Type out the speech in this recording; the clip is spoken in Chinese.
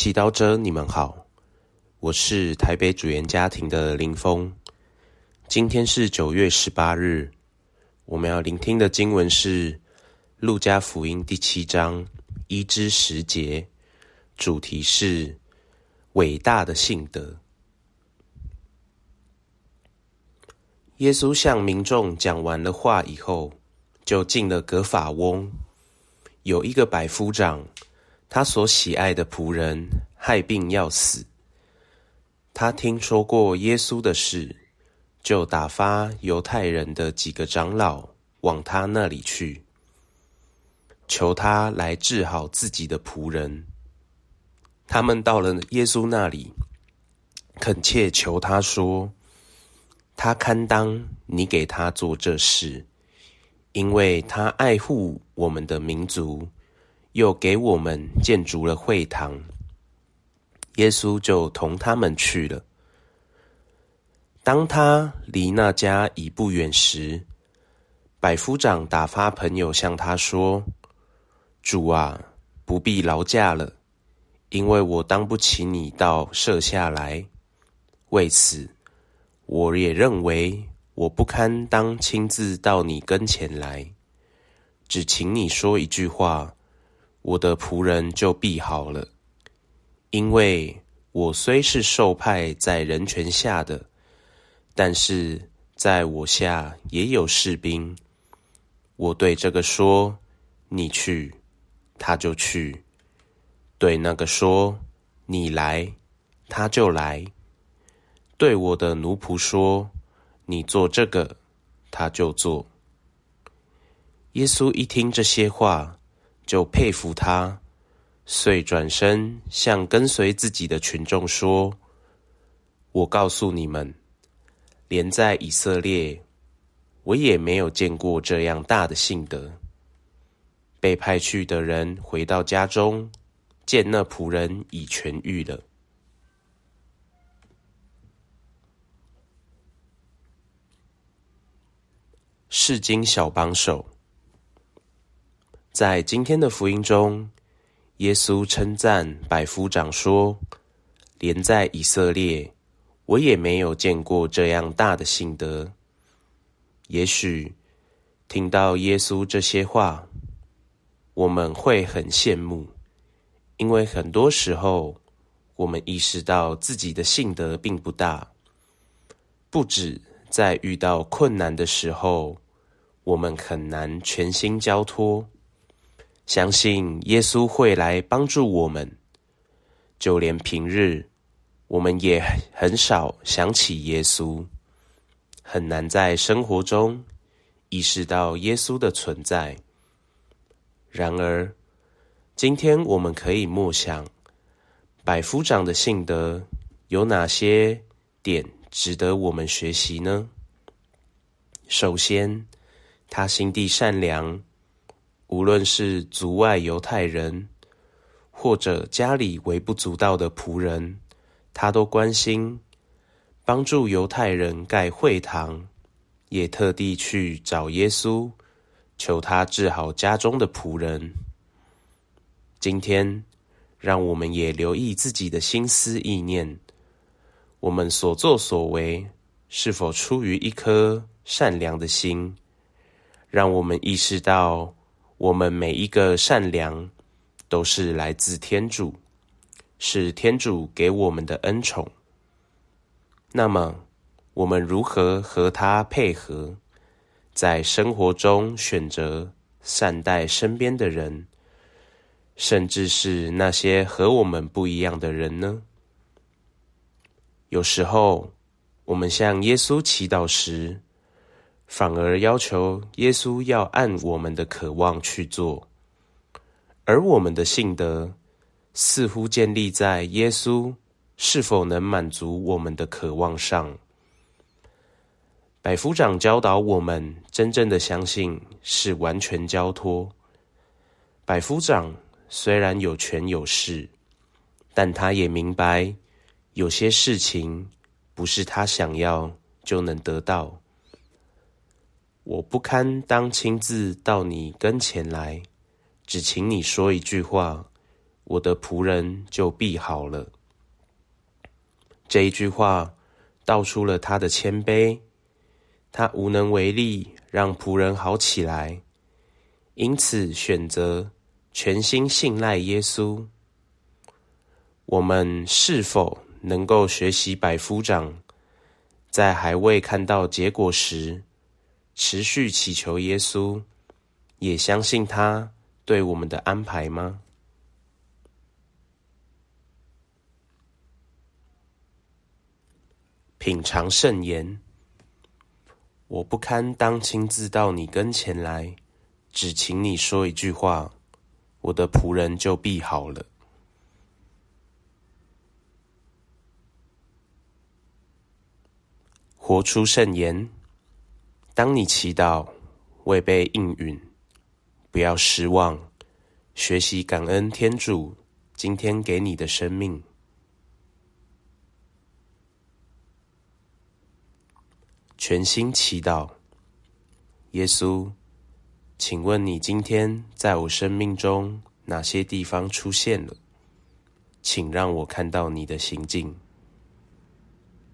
祈祷者，你们好，我是台北主言家庭的林峰。今天是九月十八日，我们要聆听的经文是《路加福音》第七章一至十节，主题是伟大的信德。耶稣向民众讲完了话以后，就进了格法翁。有一个百夫长。他所喜爱的仆人害病要死，他听说过耶稣的事，就打发犹太人的几个长老往他那里去，求他来治好自己的仆人。他们到了耶稣那里，恳切求他说：“他堪当你给他做这事，因为他爱护我们的民族。”又给我们建筑了会堂，耶稣就同他们去了。当他离那家已不远时，百夫长打发朋友向他说：“主啊，不必劳驾了，因为我当不起你到舍下来。为此，我也认为我不堪当亲自到你跟前来，只请你说一句话。”我的仆人就必好了，因为我虽是受派在人权下的，但是在我下也有士兵。我对这个说：“你去”，他就去；对那个说：“你来”，他就来；对我的奴仆说：“你做这个”，他就做。耶稣一听这些话，就佩服他，遂转身向跟随自己的群众说：“我告诉你们，连在以色列，我也没有见过这样大的信德。”被派去的人回到家中，见那仆人已痊愈了。世经小帮手。在今天的福音中，耶稣称赞百夫长说：“连在以色列，我也没有见过这样大的信德。”也许听到耶稣这些话，我们会很羡慕，因为很多时候我们意识到自己的信德并不大，不止在遇到困难的时候，我们很难全心交托。相信耶稣会来帮助我们，就连平日我们也很少想起耶稣，很难在生活中意识到耶稣的存在。然而，今天我们可以默想，百夫长的信德有哪些点值得我们学习呢？首先，他心地善良。无论是族外犹太人，或者家里微不足道的仆人，他都关心，帮助犹太人盖会堂，也特地去找耶稣，求他治好家中的仆人。今天，让我们也留意自己的心思意念，我们所作所为是否出于一颗善良的心？让我们意识到。我们每一个善良，都是来自天主，是天主给我们的恩宠。那么，我们如何和他配合，在生活中选择善待身边的人，甚至是那些和我们不一样的人呢？有时候，我们向耶稣祈祷时，反而要求耶稣要按我们的渴望去做，而我们的信德似乎建立在耶稣是否能满足我们的渴望上。百夫长教导我们，真正的相信是完全交托。百夫长虽然有权有势，但他也明白有些事情不是他想要就能得到。我不堪当亲自到你跟前来，只请你说一句话，我的仆人就必好了。”这一句话道出了他的谦卑，他无能为力让仆人好起来，因此选择全心信赖耶稣。我们是否能够学习百夫长，在还未看到结果时，持续祈求耶稣，也相信他对我们的安排吗？品尝圣言，我不堪当亲自到你跟前来，只请你说一句话，我的仆人就必好了。活出圣言，当你祈祷未被应允，不要失望，学习感恩天主今天给你的生命。全心祈祷，耶稣，请问你今天在我生命中哪些地方出现了？请让我看到你的行径。